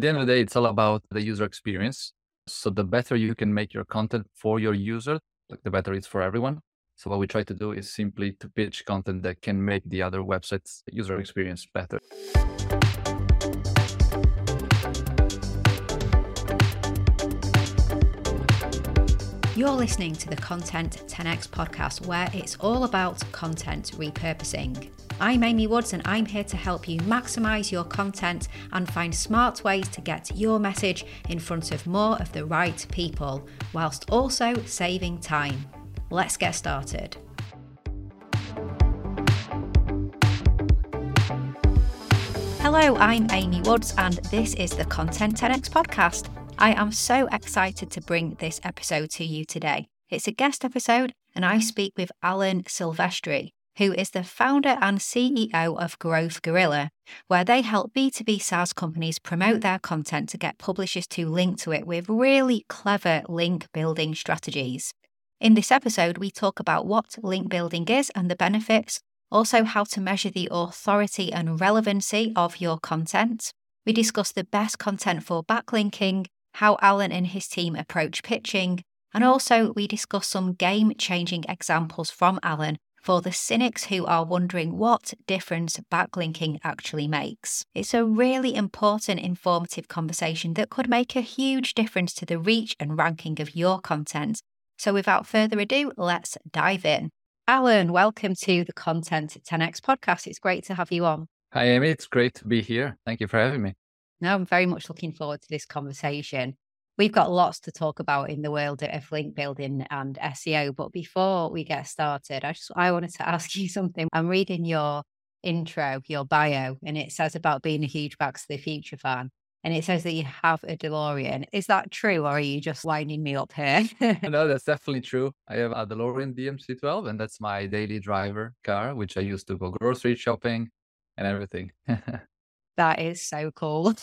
The end of the day, it's all about the user experience. So the better you can make your content for your user, like the better it's for everyone. So what we try to do is simply to pitch content that can make the other websites user experience better. You're listening to the Content 10x podcast, where it's all about content repurposing. I'm Amy Woods, and I'm here to help you maximize your content and find smart ways to get your message in front of more of the right people, whilst also saving time. Let's get started. Hello, I'm Amy Woods, and this is the Content 10x podcast. I am so excited to bring this episode to you today. It's a guest episode, and I speak with Alan Silvestri, who is the founder and CEO of Growth Gorilla, where they help B2B SaaS companies promote their content to get publishers to link to it with really clever link building strategies. In this episode, we talk about what link building is and the benefits, also how to measure the authority and relevancy of your content. We discuss the best content for backlinking, how Alan and his team approach pitching, and also we discuss some game changing examples from Alan for the cynics who are wondering what difference backlinking actually makes. It's a really important, informative conversation that could make a huge difference to the reach and ranking of your content so without further ado, let's dive in. Alan, welcome to the Content 10x podcast. It's great to have you on. Hi, Amy. It's great to be here. Thank you for having me. No, I'm very much looking forward to this conversation. We've got lots to talk about in the world of link building and SEO. But before we get started, I just I wanted to ask you something. I'm reading your intro, your bio, and it says about being a huge Back to the Future fan and it says that you have a DeLorean. Is that true, or are you just winding me up here? no, that's definitely true. I have a DeLorean DMC12, and that's my daily driver car, which I use to go grocery shopping and everything. that is so cool.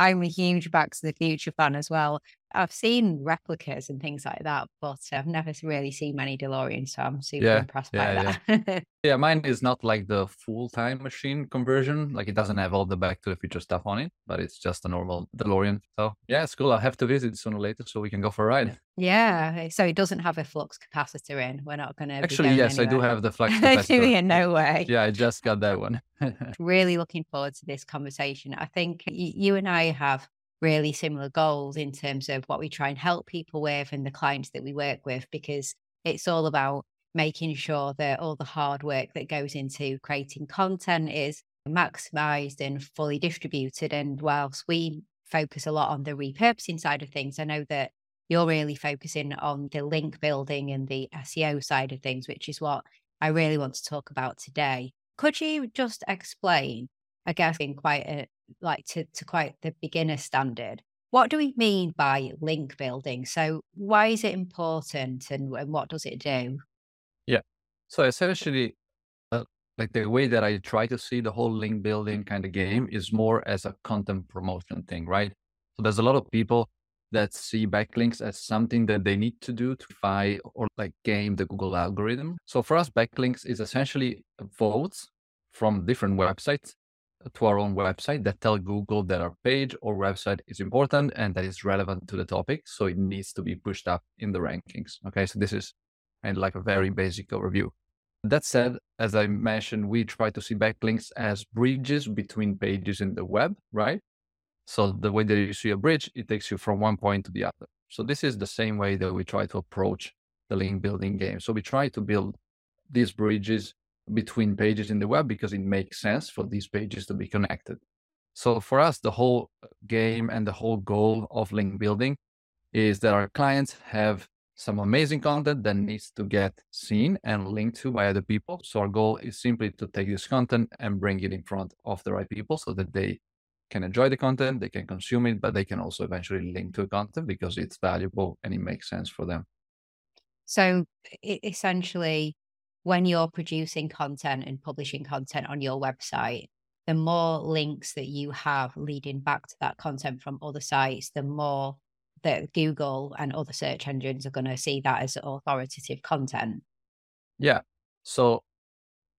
I'm a huge Back to the Future fan as well. I've seen replicas and things like that, but I've never really seen many DeLoreans, so I'm super yeah, impressed yeah, by that. Yeah. yeah, mine is not like the full time machine conversion. Like it doesn't have all the Back to the Future stuff on it, but it's just a normal DeLorean. So yeah, it's cool. I'll have to visit sooner or later so we can go for a ride. Yeah, eh, so it doesn't have a flux capacitor in. We're not going to actually. yes, anywhere. I do have the flux capacitor. no way. Yeah, I just got that one. really looking forward to this conversation. I think you and I have really similar goals in terms of what we try and help people with and the clients that we work with, because it's all about making sure that all the hard work that goes into creating content is maximized and fully distributed. And whilst we focus a lot on the repurposing side of things, I know that you're really focusing on the link building and the SEO side of things, which is what I really want to talk about today. Could you just explain, I guess, in quite a like to, to quite the beginner standard. What do we mean by link building? So why is it important and, and what does it do? Yeah. So essentially, uh, like the way that I try to see the whole link building kind of game is more as a content promotion thing, right? So there's a lot of people that see backlinks as something that they need to do to find or like game the Google algorithm. So for us, backlinks is essentially votes from different websites to our own website that tell Google that our page or website is important and that is relevant to the topic. So it needs to be pushed up in the rankings. Okay. So this is kind of like a very basic overview. That said, as I mentioned, we try to see backlinks as bridges between pages in the web, right? So the way that you see a bridge, it takes you from one point to the other. So this is the same way that we try to approach the link building game. So we try to build these bridges between pages in the web because it makes sense for these pages to be connected. So for us, the whole uh, game and the whole goal of link building is that our clients have some amazing content that needs to get seen and linked to by other people. So our goal is simply to take this content and bring it in front of the right people so that they can enjoy the content, they can consume it, but they can also eventually link to content because it's valuable and it makes sense for them. So essentially, when you're producing content and publishing content on your website, the more links that you have leading back to that content from other sites, the more that Google and other search engines are going to see that as authoritative content. Yeah. So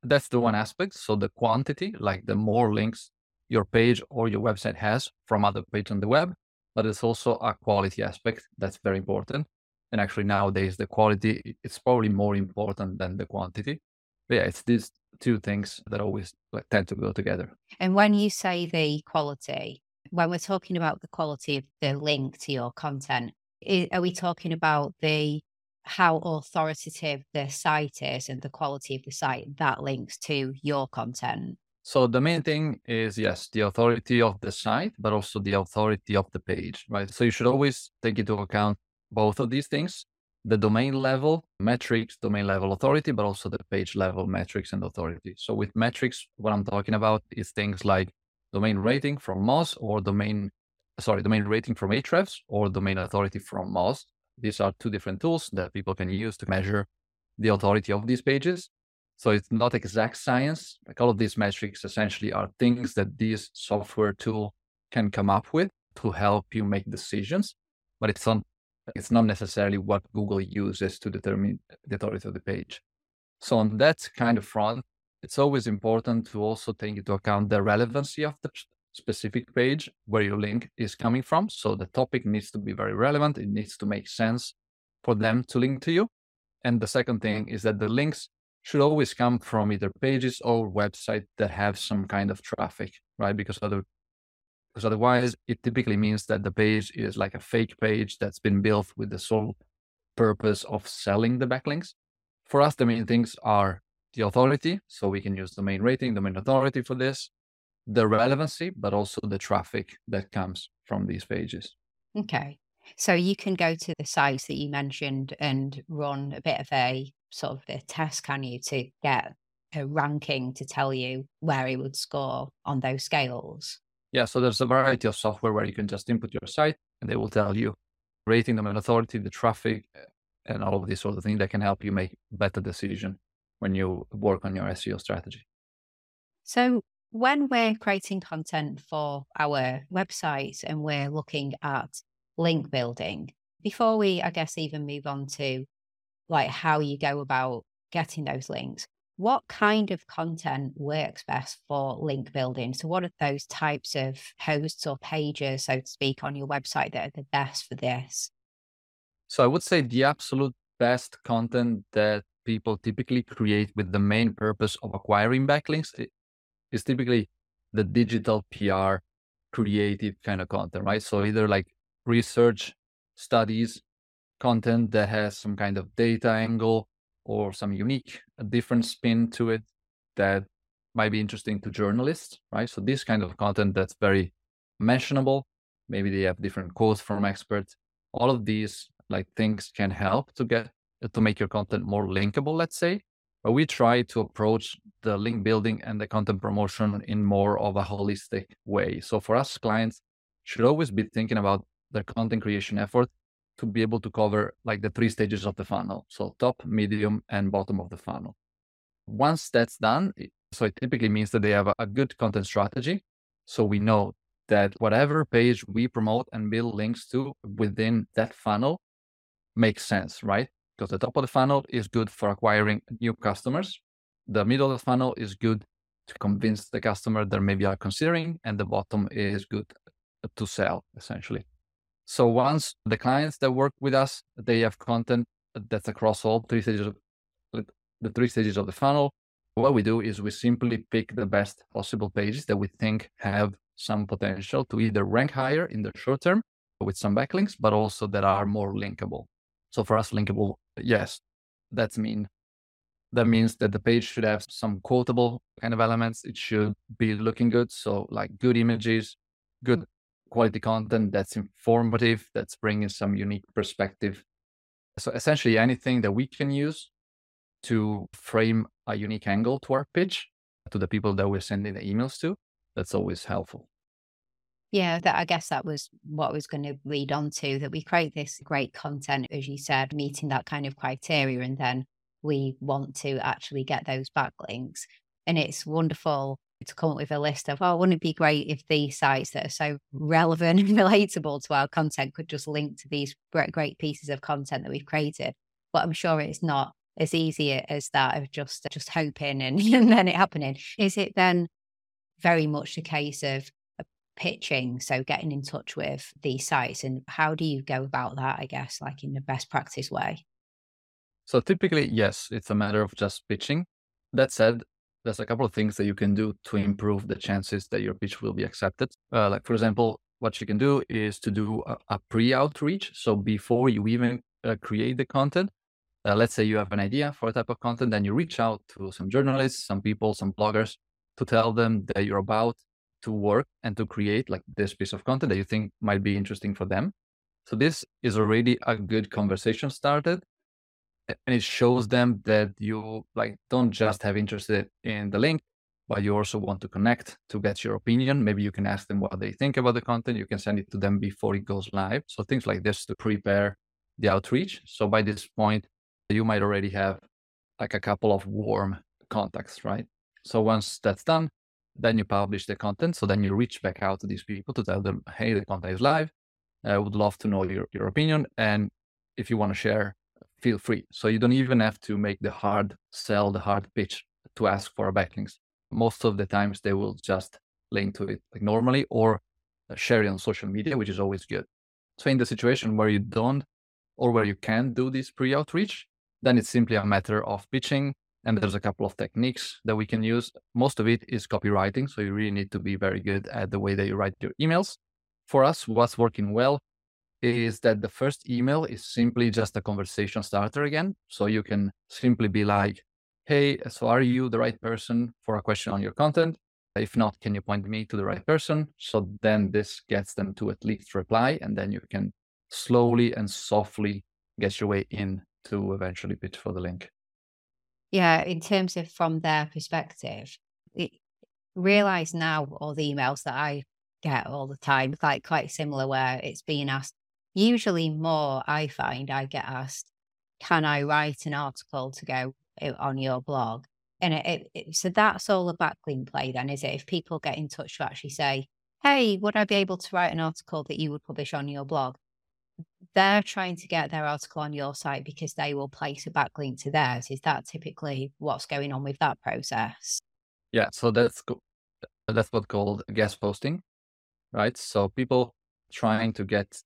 that's the one mm. aspect. So the quantity, like the more links your page or your website has from other pages on the web, but it's also a quality aspect that's very important. And actually nowadays the quality it's probably more important than the quantity. But yeah, it's these two things that always like, tend to go together. And when you say the quality, when we're talking about the quality of the link to your content, are we talking about the how authoritative the site is and the quality of the site that links to your content? So the main thing is yes, the authority of the site, but also the authority of the page, right? So you should always take into account both of these things the domain level metrics, domain level authority, but also the page level metrics and authority. So with metrics, what I'm talking about is things like domain rating from Moz or domain, sorry, domain rating from Ahrefs or domain authority from Moz. These are two different tools that people can use to measure the authority of these pages. So it's not exact science. Like all of these metrics essentially are things that this software tool can come up with to help you make decisions, but it's not it's not necessarily what Google uses to determine the authority of the page. So on that kind of front, it's always important to also take into account the relevancy of the specific page where your link is coming from. So the topic needs to be very relevant. It needs to make sense for them to link to you. And the second thing is that the links should always come from either pages or website that have some kind of traffic, right? Because other because otherwise it typically means that the page is like a fake page that's been built with the sole purpose of selling the backlinks. For us, the main things are the authority, so we can use the domain rating, domain authority for this, the relevancy, but also the traffic that comes from these pages. Okay. So you can go to the sites that you mentioned and run a bit of a sort of a test, can you, to get a ranking to tell you where it would score on those scales? Yeah, so there's a variety of software where you can just input your site and they will tell you rating them domain authority, the traffic, eh, and all of these sort of things that can help you make better decision when you work on your SEO strategy. So when we're creating content for our website and we're looking at link building, before we, I guess, even move on to like how you go about getting those links, what kind of content works best for link building? So, what are those types of posts or pages, so to speak, on your website that are the best for this? So, I would say the absolute best content that people typically create with the main purpose of acquiring backlinks is typically the digital PR creative kind of content, right? So, either like research studies content that has some kind of data angle or some unique, a different spin to it that might be interesting to journalists, right? So this kind of content that's very mentionable. Maybe they have different quotes from experts. All of these like things can help to get to make your content more linkable, let's say. But we try to approach the link building and the content promotion in more of a holistic way. So for us, clients should always be thinking about their content creation effort to be able to cover like the three stages of the funnel. So top, medium, and bottom of the funnel. Once that's done, so it typically means that they have a, good content strategy. So we know that whatever page we promote and build links to within that funnel makes sense, right? Because the top of the funnel is good for acquiring new customers. The middle of the funnel is good to convince the customer that maybe are considering, and the bottom is good to sell essentially. So once the clients that work with us, they have content that's across all three stages of the three stages of the funnel. What we do is we simply pick the best possible pages that we think have some potential to either rank higher in the short term with some backlinks, but also that are more linkable. So for us, linkable, yes, that's mean. That means that the page should have some quotable kind of elements. It should be looking good. So like good images, good quality content that's informative, that's bringing some unique perspective. So essentially, anything that we can use to frame a unique angle to our pitch to the people that we're sending the emails to, that's always helpful. Yeah, that I guess that was what I was going to lead on to that we create this great content, as you said, meeting that kind of criteria, and then we want to actually get those backlinks. And it's wonderful to come up with a list of, oh, wouldn't it be great if these sites that are so relevant and relatable to our content could just link to these great, pieces of content that we've created? But I'm sure it's not as easy as that of just just hoping and, and then it happening. Is it then very much a case of uh, pitching so getting in touch with these sites and how do you go about that i guess like in the best practice way so typically yes it's a matter of just pitching that said there's a couple of things that you can do to improve the chances that your pitch will be accepted uh, like for example what you can do is to do a, a pre-outreach so before you even uh, create the content uh, let's say you have an idea for a type of content then you reach out to some journalists some people some bloggers to tell them that you're about to work and to create like this piece of content that you think might be interesting for them. So this is already a good conversation started. And it shows them that you like don't just have interested in the link, but you also want to connect to get your opinion. Maybe you can ask them what they think about the content. You can send it to them before it goes live. So things like this to prepare the outreach. So by this point, you might already have like a couple of warm contacts, right? So once that's done, then you publish the content. So then you reach back out to these people to tell them, hey, the content is live. I would love to know your, your opinion. And if you want to share, feel free. So you don't even have to make the hard sell, the hard pitch to ask for a backlinks. Most of the times they will just link to it like normally or uh, share it on social media, which is always good. So in the situation where you don't or where you can't do this pre-outreach, then it's simply a matter of pitching, and there's a couple of techniques that we can use. Most of it is copywriting. So you really need to be very good at the way that you write your emails. For us, what's working well is that the first email is simply just a conversation starter again. So you can simply be like, Hey, so are you the right person for a question on your content? If not, can you point me to the right person? So then this gets them to at least reply, and then you can slowly and softly get your way in to eventually pitch for the link yeah, in terms of from their perspective, it, realize now all the emails that I get all the time, like quite similar, where it's being asked. Usually, more I find I get asked, "Can I write an article to go uh, on your blog?" And it, it, it, so that's all a backlink play, then, is it? If people get in touch to actually say, "Hey, would I be able to write an article that you would publish on your blog?" they're trying to get their article on your site because they will place a backlink to theirs. Is that typically what's going on with that process? Yeah, so that's that's what's called guest posting, right? So people trying to get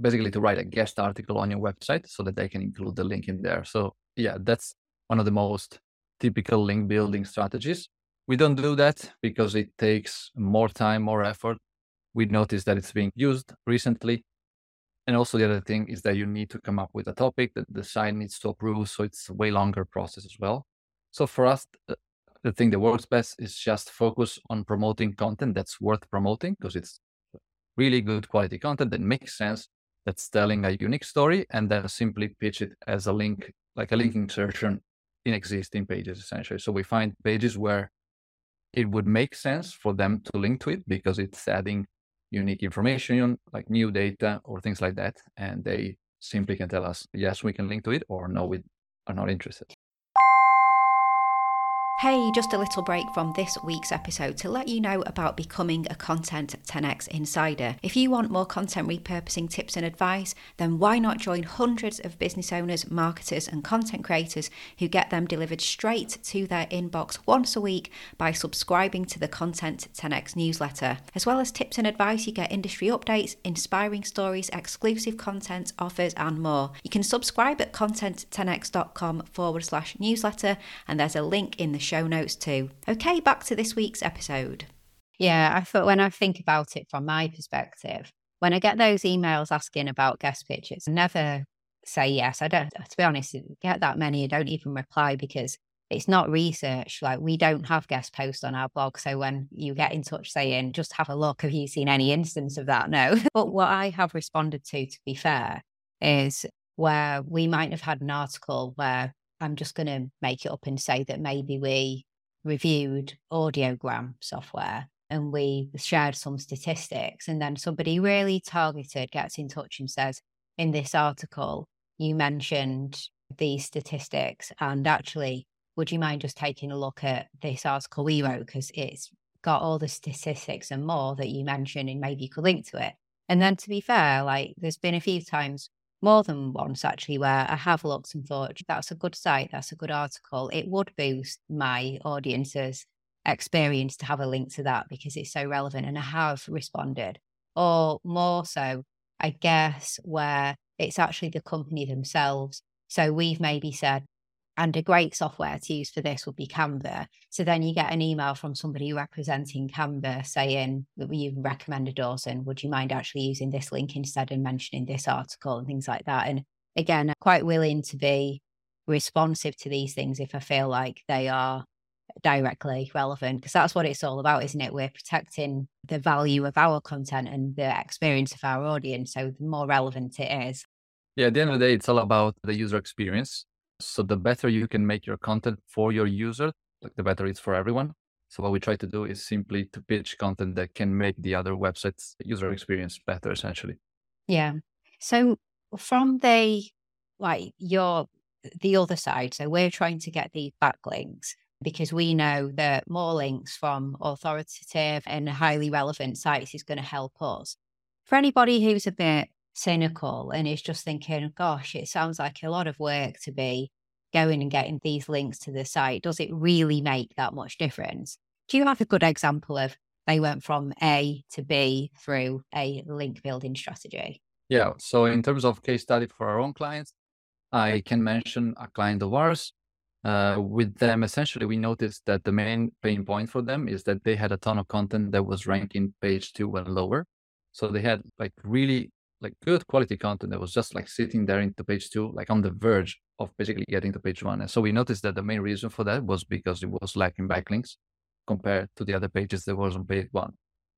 basically to write a guest article on your website so that they can include the link in there. So yeah, that's one of the most typical link building strategies. We don't do that because it takes more time, more effort. We noticed that it's being used recently and also the other thing is that you need to come up with a topic that the site needs to approve. So it's a way longer process as well. So for us, uh, the thing that works best is just focus on promoting content that's worth promoting because it's really good quality content that makes sense, that's telling a unique story, and then simply pitch it as a link, like a link insertion in existing pages, essentially. So we find pages where it would make sense for them to link to it because it's adding unique information, like new data or things like that. And they simply can tell us, yes, we can link to it, or no, we are not interested. Hey, just a little break from this week's episode to let you know about becoming a Content 10x Insider. If you want more content repurposing tips and advice, then why not join hundreds of business owners, marketers, and content creators who get them delivered straight to their inbox once a week by subscribing to the Content 10x newsletter. As well as tips and advice, you get industry updates, inspiring stories, exclusive content, offers, and more. You can subscribe at content10x.com forward slash newsletter, and there's a link in the show notes too. Okay, back to this week's episode. Yeah, I thought when I think about it from my perspective, when I get those emails asking about guest pitches, I never say yes. I don't, to be honest, get that many. I don't even reply because it's not research. Like we don't have guest posts on our blog. So when you get in touch saying, just have a look, have you seen any instance of that? No. but what I have responded to, to be fair, is where we might have had an article where I'm just going to make it up and say that maybe we reviewed audiogram software and we shared some statistics and then somebody really targeted gets in touch and says in this article you mentioned these statistics and actually would you mind just taking a look at this article we wrote? Because it's got all the statistics and more that you mentioned and maybe you could link to it. And then to be fair like there's been a few times more than once actually where I have looked and thought that's a good site, that's a good article. It would boost my audience's experience to have a link to that because it's so relevant and I have responded. Or more so, I guess, where it's actually the company themselves. So we've maybe said, and a great software to use for this would be Canva. So then you get an email from somebody representing Canva saying that you've recommended and would you mind actually using this link instead and mentioning this article and things like that. And again, I'm quite willing to be responsive to these things if I feel like they are directly relevant because that's what it's all about isn't it we're protecting the value of our content and the experience of our audience so the more relevant it is yeah at the end of the day it's all about the user experience so the better you can make your content for your user, like the better it's for everyone. So what we try to do is simply to pitch content that can make the other websites user experience better, essentially. Yeah. So from the like your the other side, so we're trying to get these backlinks because we know that more links from authoritative and highly relevant sites is going to help us. For anybody who's a bit cynical and is just thinking, gosh, it sounds like a lot of work to be going and getting these links to the site. Does it really make that much difference? Do you have a good example of they went from A to B through a link building strategy? Yeah. So, in terms of case study for our own clients, I can mention a client of ours. Uh, with them, essentially, we noticed that the main pain point for them is that they had a ton of content that was ranking page two and lower. So they had like really like good quality content that was just like sitting there into page two, like on the verge of basically getting to page one. And so we noticed that the main reason for that was because it was lacking backlinks compared to the other pages that was on page one.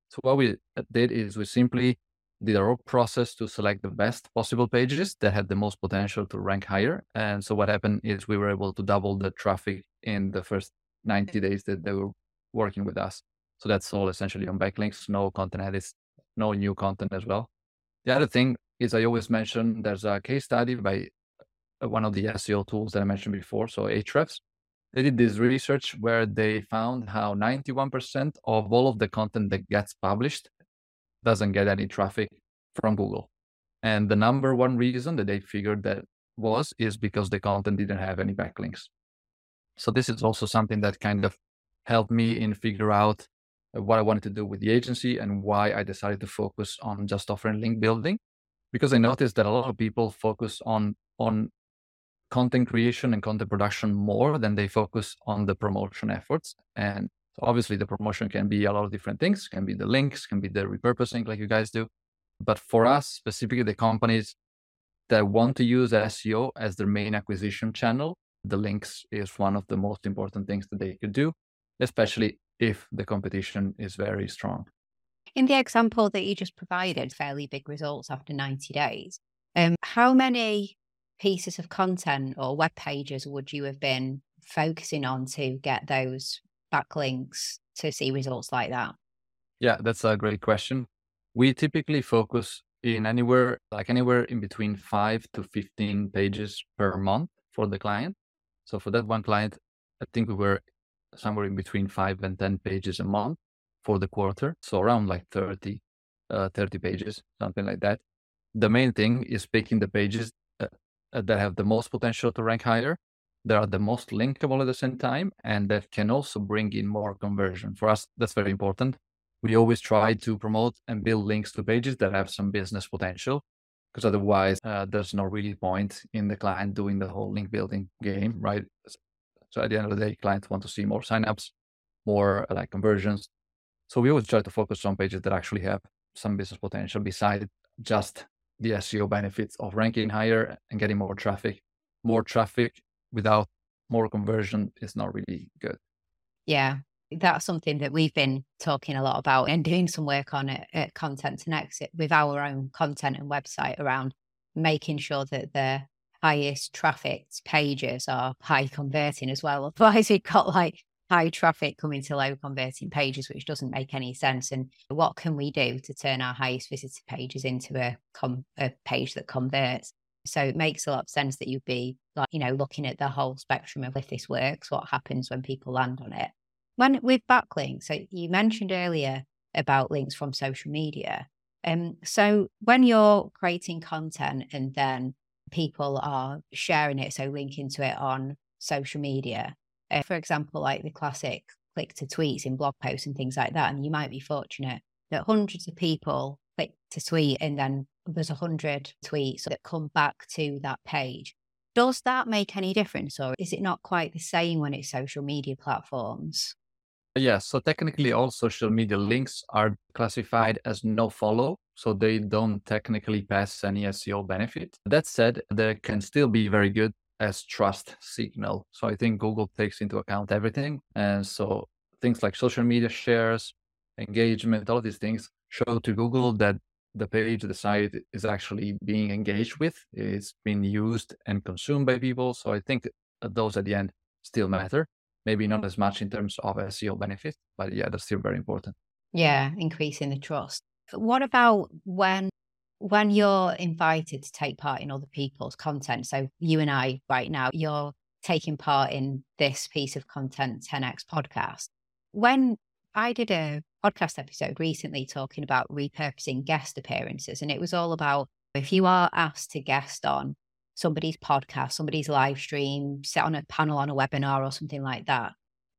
So what we uh, did is we simply did our process to select the best possible pages that had the most potential to rank higher. And so what happened is we were able to double the traffic in the first 90 days that they were working with us. So that's all essentially on backlinks, no content edits, no new content as well. The other thing is I always mention there's a case study by uh, one of the SEO tools that I mentioned before, so Ahrefs. They did this research where they found how 91% of all of the content that gets published doesn't get any traffic from Google. And the number one reason that they figured that was is because the content didn't have any backlinks. So this is also something that kind of helped me in figure out what I wanted to do with the agency and why I decided to focus on just offering link building. Because I noticed that a lot of people focus on on content creation and content production more than they focus on the promotion efforts. And obviously the promotion can be a lot of different things, can be the links, can be the repurposing like you guys do. But for us, specifically the companies that want to use SEO as their main acquisition channel, the links is one of the most important things that they could do, especially if the competition is very strong. In the example that you just provided, fairly big results after 90 days, um, how many pieces of content or web pages would you have been focusing on to get those backlinks to see results like that? Yeah, that's a great question. We typically focus in anywhere like anywhere in between 5 to 15 pages per month for the client. So for that one client, I think we were somewhere in between five and 10 pages a month for the quarter. So around like 30, uh, 30 pages, something like that. The main thing is picking the pages uh, uh, that have the most potential to rank higher, that are the most linkable at the same time, and that can also bring in more conversion. For us, that's very important. We always try to promote and build links to pages that have some business potential, because otherwise, uh, there's no really point in the client doing the whole link building game, right? So at the end of the day, clients want to see more signups, more uh, like conversions. So we always try to focus on pages that actually have some business potential besides just the SEO benefits of ranking higher and getting more traffic. More traffic without more conversion is not really good. Yeah, that's something that we've been talking a lot about and doing some work on it at Content 10x with our own content and website around making sure that the highest trafficked pages are high converting as well. Otherwise, we've got like high traffic coming to low converting pages, which doesn't make any sense. And what can we do to turn our highest visited pages into a, com- a page that converts? So it makes a lot of sense that you'd be like, you know, looking at the whole spectrum of if this works, what happens when people land on it. When with backlinks, so you mentioned earlier about links from social media. Um, so when you're creating content and then people are sharing it, so linking to it on social media. Uh, for example, like the classic click to tweets in blog posts and things like that. And you might be fortunate that hundreds of people click to tweet and then there's a hundred tweets that come back to that page. Does that make any difference or is it not quite the same when it's social media platforms? Yeah, so technically all social media links are classified as no follow, so they don't technically pass any SEO benefit. That said, they can still be very good as trust signal. So I think Google takes into account everything. And so things like social media shares, engagement, all these things show to Google that the page, the site is actually being engaged with, it's being used and consumed by people. So I think uh, those at the end still matter. Maybe not mm. as much in terms of uh, SEO benefit, but yeah, that's still very important. Yeah, increasing the trust. What about when when you're invited to take part in other people's content? So you and I right now, you're taking part in this piece of content 10x podcast. When I did a podcast episode recently talking about repurposing guest appearances. And it was all about if you are asked to guest on somebody's podcast, somebody's live stream, sit on a panel on a webinar or something like that,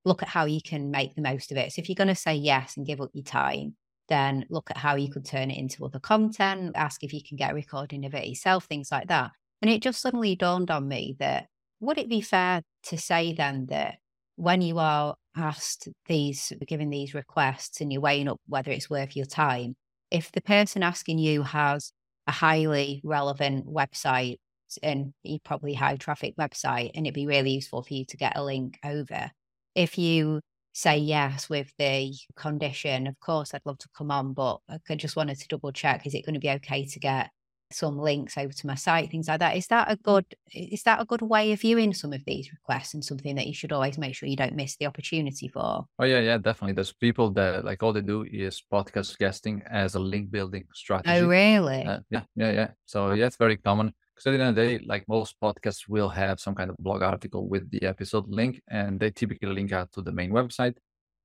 look at how you can make the most of it. So if you're going to say yes and give up your time, then look at how you could turn it into other content, ask if you can get a recording of it yourself, things like that. And it just suddenly dawned on me that would it be fair to say then that when you are asked these, given these requests and you're weighing up whether it's worth your time, if the person asking you has a highly relevant website and you probably high traffic website, and it'd be really useful for you to get a link over. If you say yes with the condition, of course, I'd love to come on, but I just wanted to double check is it going to be okay to get some links over to my site, things like that. Is that a good is that a good way of viewing some of these requests and something that you should always make sure you don't miss the opportunity for? Oh yeah, yeah, definitely. There's people that like all they do is podcast guesting as a link building strategy. Oh really? Uh, yeah, yeah, yeah. So yeah, it's very common. Because at the end of the day, like most podcasts will have some kind of blog article with the episode link, and they typically link out to the main website,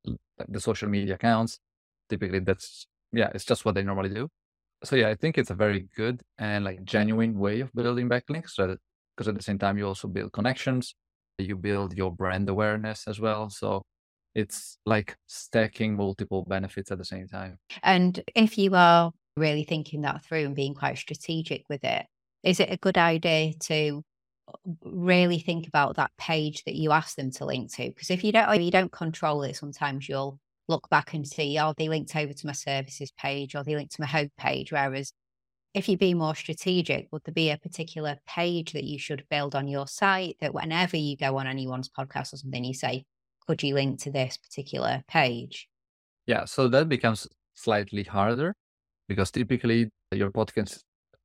like the social media accounts. Typically, that's yeah, it's just what they normally do so yeah, I think it's a very good and like genuine way of building backlinks. So because at the same time you also build connections, you build your brand awareness as well. So it's like stacking multiple benefits at the same time. And if you are really thinking that through and being quite strategic with it, is it a good idea to uh, really think about that page that you ask them to link to? Because if you don't, if you don't control it, sometimes you'll look back and see, oh, they linked over to my services page or they linked to my home page. Whereas if you be more strategic, would there be a particular page that you should build on your site that whenever you go on anyone's podcast or something, you say, could you link to this particular page? Yeah, so that becomes slightly harder because typically your podcast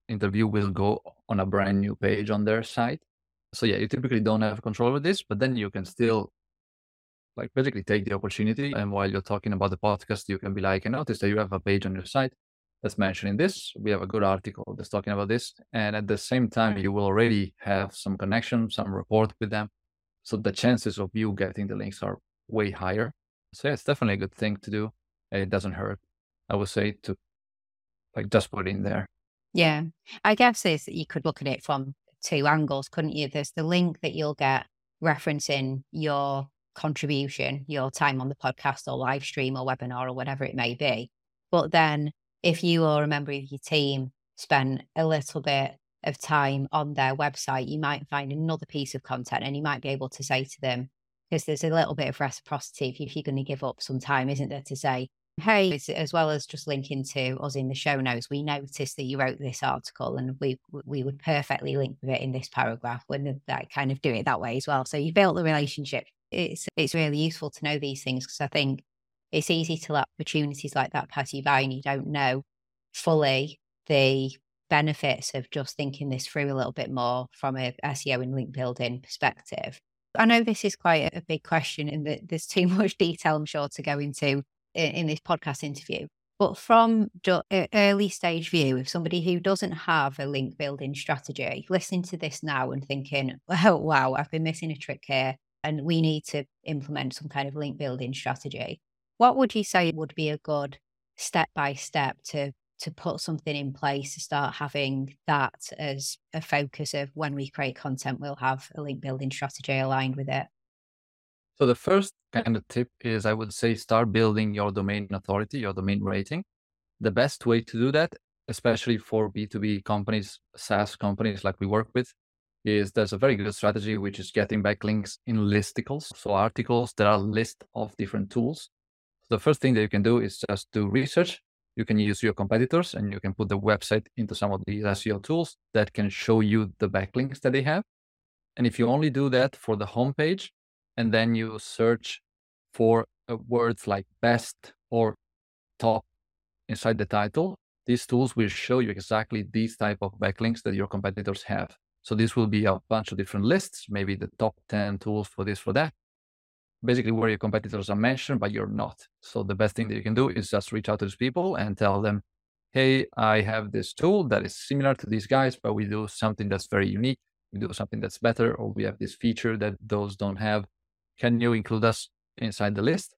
interview will go on a brand new page on their site. So yeah, you typically don't have control over this, but then you can still like basically take the opportunity. And while you're talking about the podcast, you can be like, I noticed that you have a page on your site that's mentioning this. We have a good article that's talking about this. And at the same time, you will already have some connection, some rapport with them. So the chances of you getting the links are way higher. So yeah, it's definitely a good thing to do. It doesn't hurt. I would say to like just put it in there. Yeah. I guess is that you could look at it from two angles, couldn't you? There's the link that you'll get referencing your contribution, your time on the podcast or live stream or webinar or whatever it may be. But then if you or a member of your team spend a little bit of time on their website, you might find another piece of content and you might be able to say to them, because there's a little bit of reciprocity if you're going to give up some time, isn't there, to say, hey, as well as just linking to us in the show notes, we noticed that you wrote this article and we we would perfectly link with it in this paragraph. When that kind of do it that way as well. So you built the relationship it's it's really useful to know these things because I think it's easy to let opportunities like that pass you by and you don't know fully the benefits of just thinking this through a little bit more from a SEO and link building perspective. I know this is quite a big question and there's too much detail, I'm sure, to go into in, this podcast interview. But from early stage view, if somebody who doesn't have a link building strategy, listening to this now and thinking, oh, wow, I've been missing a trick here and we need to implement some kind of link building strategy. What would you say would be a good step by step to to put something in place to start having that as a focus of when we create content, we'll have a link building strategy aligned with it? So the first kind of tip is I would say start building your domain authority, your domain rating. The best way to do that, especially for B2B companies, SaaS companies like we work with, is there's a very good strategy, which is getting backlinks in listicles. So articles that are list of different tools. The first thing that you can do is just do research. You can use your competitors and you can put the website into some of these SEO tools that can show you the backlinks that they have. And if you only do that for the homepage and then you search for uh, words like best or top inside the title, these tools will show you exactly these type of backlinks that your competitors have. So this will be a bunch of different lists, maybe the top 10 tools for this, for that. Basically where your competitors are mentioned, but you're not. So the best thing that you can do is just reach out to these people and tell them, hey, I have this tool that is similar to these guys, but we do something that's very unique. We do something that's better, or we have this feature that those don't have. Can you include us inside the list?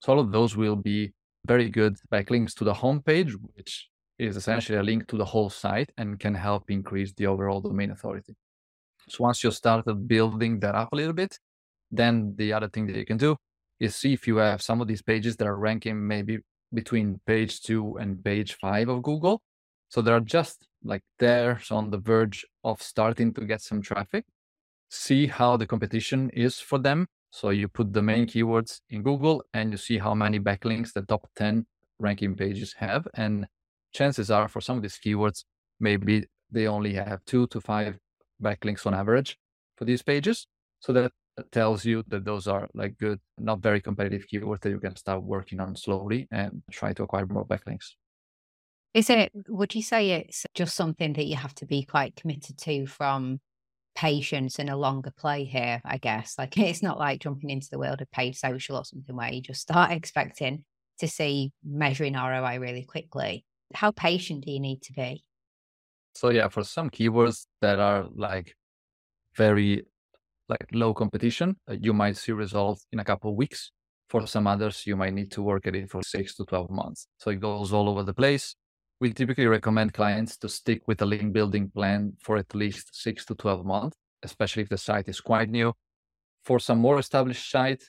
So all of those will be very good backlinks to the homepage, which is essentially a link to the whole site and can help increase the overall domain authority. So once you started building that up a little bit, then the other thing that you can do is see if you have some of these pages that are ranking maybe between page two and page five of Google. So they're just like there so on the verge of starting to get some traffic. See how the competition is for them. So you put the main keywords in Google and you see how many backlinks the top 10 ranking pages have. And chances are for some of these keywords, maybe they only have two to five backlinks on average for these pages. So that tells you that those are like good, not very competitive keywords that you can start working on slowly and try to acquire more backlinks. Is it, would you say it's just something that you have to be quite committed to from patience and a longer play here, I guess? Like it's not like jumping into the world of paid social or something where you just start expecting to see measuring ROI really quickly how patient do you need to be? So yeah, for some keywords that are like very like low competition, uh, you might see results in a couple of weeks. For some others, you might need to work at it for six to 12 months. So it goes all over the place. We typically recommend clients to stick with a link building plan for at least six to 12 months, especially if the site is quite new. For some more established site,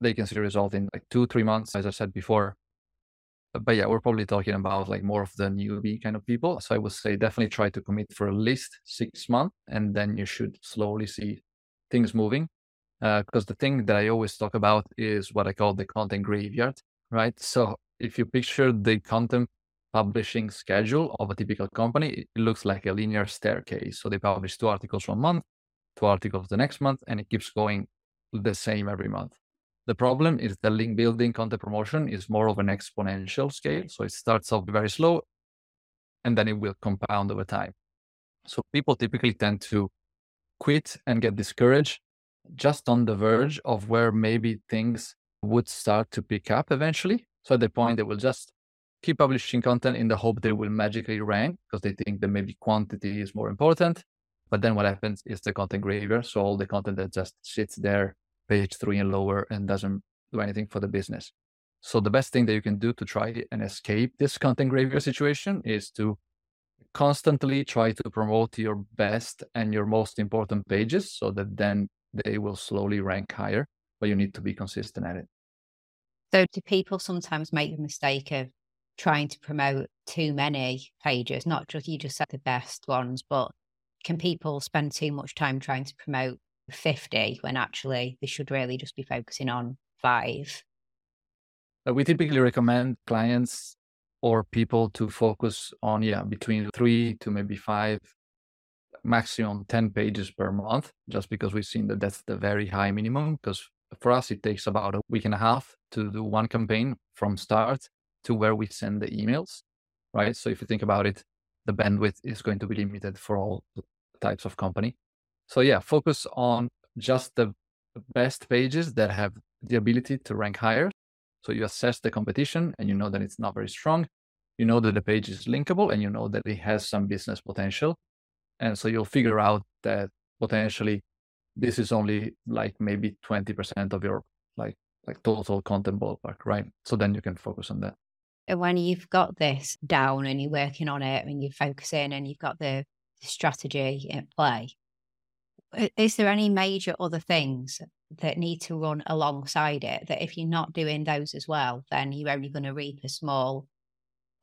they can see result in like two, three months. As I said before, but yeah, we're probably talking about like more of the newbie kind of people. So I would say definitely try to commit for at least six months, and then you should slowly see things moving. Uh, because the thing that I always talk about is what I call the content graveyard, right? So if you picture the content publishing schedule of a typical company, it looks like a linear staircase. So they publish two articles one month, two articles the next month, and it keeps going the same every month. The problem is the link building content promotion is more of an exponential scale. So it starts off very slow and then it will compound over time. So people typically tend to quit and get discouraged just on the verge of where maybe things would start to pick up eventually. So at the point they will just keep publishing content in the hope they will magically rank because they think that maybe quantity is more important. But then what happens is the content graveyard. So all the content that just sits there page three and lower and doesn't do anything for the business. So the best thing that you can do to try and escape this content graveyard situation is to constantly try to promote your best and your most important pages so that then they will slowly rank higher, but you need to be consistent at it. So do people sometimes make the mistake of trying to promote too many pages, not just you just said the best ones, but can people spend too much time trying to promote 50 when actually they should really just be focusing on five? Uh, we typically recommend clients or people to focus on, yeah, between three to maybe five, maximum 10 pages per month, just because we've seen that that's the very high minimum. Because for us, it takes about a week and a half to do one campaign from start to where we send the emails, right? So if you think about it, the bandwidth is going to be limited for all types of company. So yeah, focus on just the best pages that have the ability to rank higher. So you assess the competition and you know that it's not very strong. You know that the page is linkable and you know that it has some business potential. And so you'll figure out that potentially this is only like maybe 20% of your like like total content ballpark, right? So then you can focus on that. When you've got this down and you're working on it and you're focusing and you've got the strategy in play, Is there any major other things that need to run alongside it that if you're not doing those as well, then you're only going to reap a small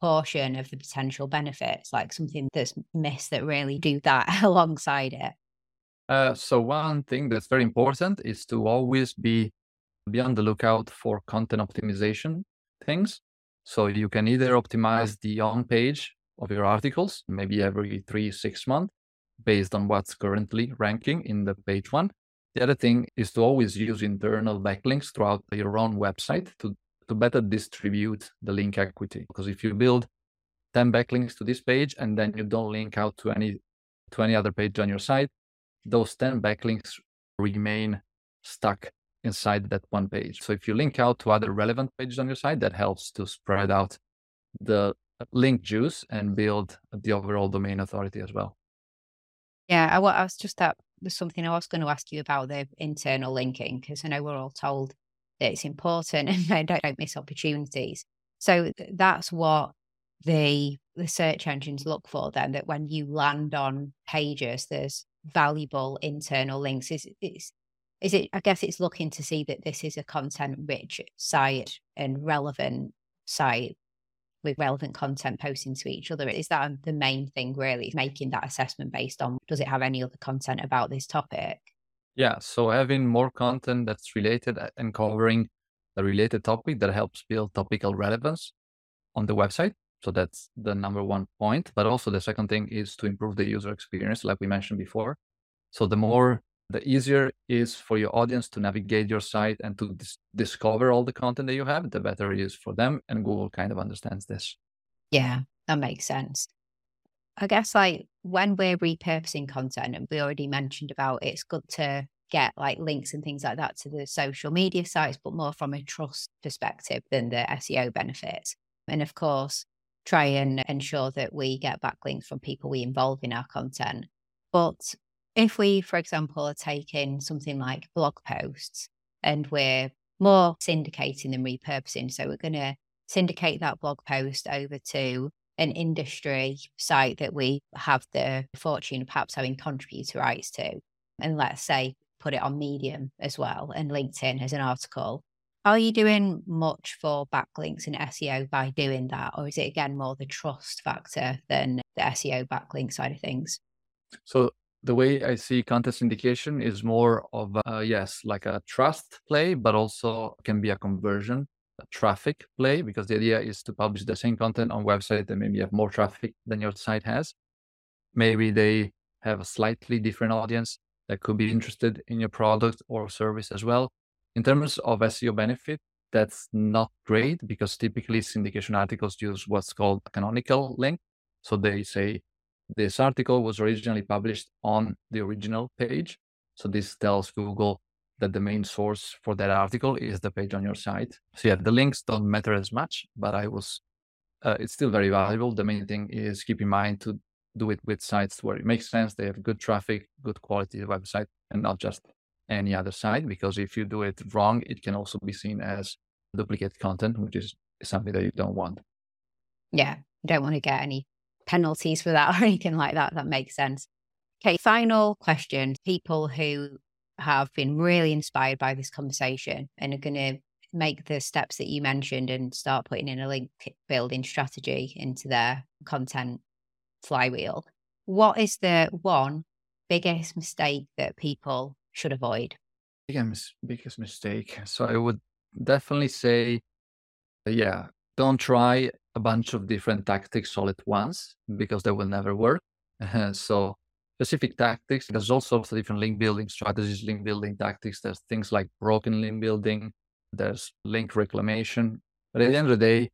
portion of the potential benefits, like something that's missed that really do that alongside it? Uh, so one thing that's very important is to always be be on the lookout for content optimization things. So you can either ah. optimize the on page of your articles, maybe every three, six months, based on what's currently ranking in the page one. The other thing is to always use internal backlinks throughout your own website to to better distribute the link equity. Because if you build 10 backlinks to this page and then you don't link out to any to any other page on your site, those 10 backlinks remain stuck inside that one page. So if you link out to other relevant pages on your site, that helps to spread out the link juice and build the overall domain authority as well. Yeah, I, I was just that was something I was going to ask you about the internal linking because I know we're all told that it's important and don't, don't miss opportunities. So that's what the the search engines look for then that when you land on pages there's valuable internal links is is is it i guess it's looking to see that this is a content rich site and relevant site with relevant content posting to each other is that the main thing really making that assessment based on does it have any other content about this topic yeah, so having more content that's related uh, and covering the related topic that helps build topical relevance on the website. So that's the number one point. But also the second thing is to improve the user experience, like we mentioned before. So the more, the easier is for your audience to navigate your site and to dis- discover all the content that you have, the better it is for them. And Google kind of understands this. Yeah, that makes sense. I guess like when we're repurposing content, and we already mentioned about it's good to get like links and things like that to the social media sites, but more from a trust perspective than the SEO benefits. And of course, try and ensure that we get backlinks from people we involve in our content. But if we, for example, are taking something like blog posts and we're more syndicating than repurposing, so we're going to syndicate that blog post over to an industry site that we have the fortune of perhaps having contributor rights to. And let's say put it on Medium as well and LinkedIn as an article. Are you doing much for backlinks and SEO by doing that? Or is it again more the trust factor than the SEO backlink side of things? So the way I see content syndication is more of a, yes, like a trust play, but also can be a conversion a traffic play because the idea is to publish the same content on website that maybe have more traffic than your site has. Maybe they have a slightly different audience that could be interested in your product or service as well. In terms of SEO benefit, that's not great because typically syndication articles use what's called a canonical link. So they say this article was originally published on the original page. So this tells Google that the main source for that article is the page on your site. So yeah, the links don't matter as much, but I was, uh, it's still very valuable. The main thing is keep in mind to do it with sites where it makes sense. They have good traffic, good quality website, and not just any other site. Because if you do it wrong, it can also be seen as duplicate content, which is something that you don't want. Yeah, you don't want to get any penalties for that or anything like that. That makes sense. Okay, final question. People who have been really inspired by this conversation and are going to make the steps that you mentioned and start putting in a link building strategy into their content flywheel. What is the one biggest mistake that people should avoid? Biggest, biggest mistake. So I would definitely say, yeah, don't try a bunch of different tactics all at once because they will never work. so specific tactics. There's all sorts of different link building strategies, link building tactics. There's things like broken link building. There's link reclamation. But at the end of the day,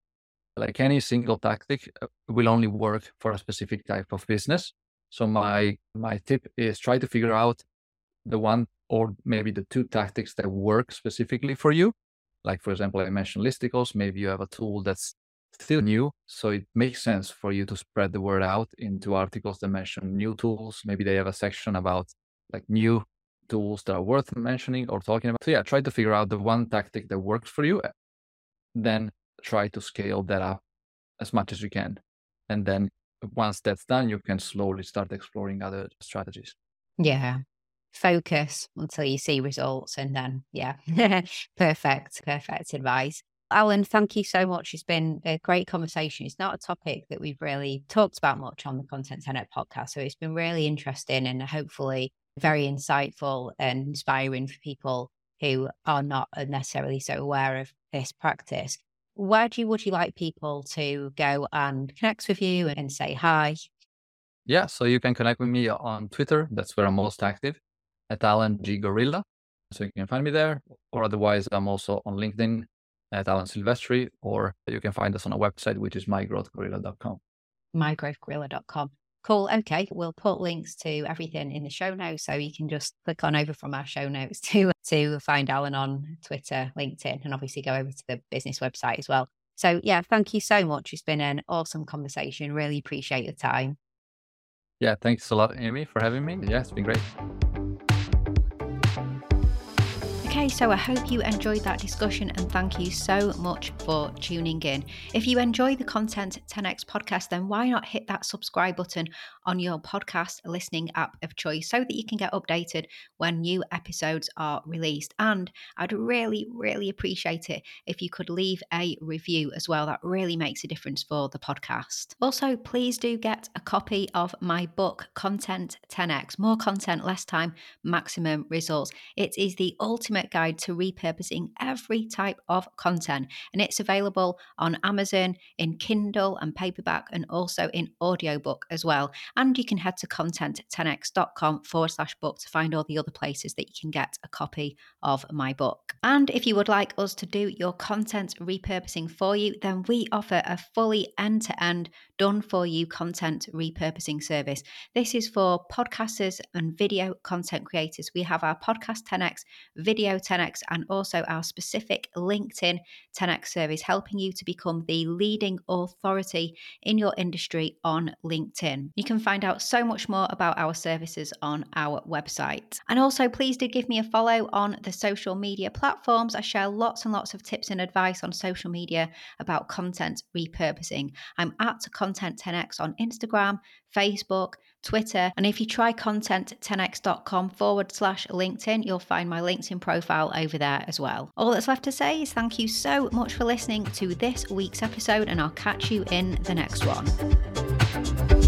like any single tactic uh, will only work for a specific type of business. So my my tip is try to figure out the one or maybe the two tactics that work specifically for you. Like for example, I mentioned listicles. Maybe you have a tool that's still new. So it makes sense for you to spread the word out into articles that mention new tools. Maybe they have a section about like new tools that are worth mentioning or talking about. So yeah, try to figure out the one tactic that works for you. Eh, then try to scale that up as much as you can. And then once that's done, you can slowly start exploring other strategies. Yeah. Focus until you see results and then yeah perfect perfect advice. Alan thank you so much. It's been a great conversation. It's not a topic that we've really talked about much on the content 10x podcast so it's been really interesting and hopefully very insightful and inspiring for people who are not necessarily so aware of this practice. Where do you would you like people to go and connect with you and say hi? Yeah so you can connect with me on twitter. That's where i'm most active at Alan G Gorilla. So you can find me there, or otherwise, I'm also on LinkedIn uh, at Alan Silvestri, or you can find us on our website, which is mygrowthgorilla.com. Mygrowthgorilla.com. Cool. Okay. We'll put links to everything in the show notes. So you can just click on over from our show notes to, to find Alan on Twitter, LinkedIn, and obviously go over to the business website as well. So yeah, thank you so much. It's been an awesome conversation. Really appreciate your time. Yeah, thanks a lot, Amy, for having me. Yeah, it's been great. Okay, so I hope you enjoyed that discussion and thank you so much for tuning in. If you enjoy the Content 10x podcast, then why not hit that subscribe button on your podcast listening app of choice so that you can get updated when new episodes are released? And I'd really, really appreciate it if you could leave a review as well. That really makes a difference for the podcast. Also, please do get a copy of my book, Content 10x More Content, Less Time, Maximum Results. It is the ultimate guide to repurposing every type of content. And it's available on Amazon in Kindle and paperback and also in audiobook as well. And you can head to content10x.com forward slash book to find all the other places that you can get a copy of my book. And if you would like us to do your content repurposing for you, then we offer a fully end to end, done for you content repurposing service. This is for podcasters and video content creators. We have our Podcast 10x video Video 10x and also our specific LinkedIn 10x service, helping you to become the leading authority in your industry on LinkedIn. You can find out so much more about our services on our website. And also, please do give me a follow on the social media platforms. I share lots and lots of tips and advice on social media about content repurposing. I'm at Content 10x on Instagram, Facebook, Twitter. And if you try content10x.com forward slash LinkedIn, you'll find my LinkedIn profile over there as well. All that's left to say is thank you so much for listening to this week's episode, and I'll catch you in the next one.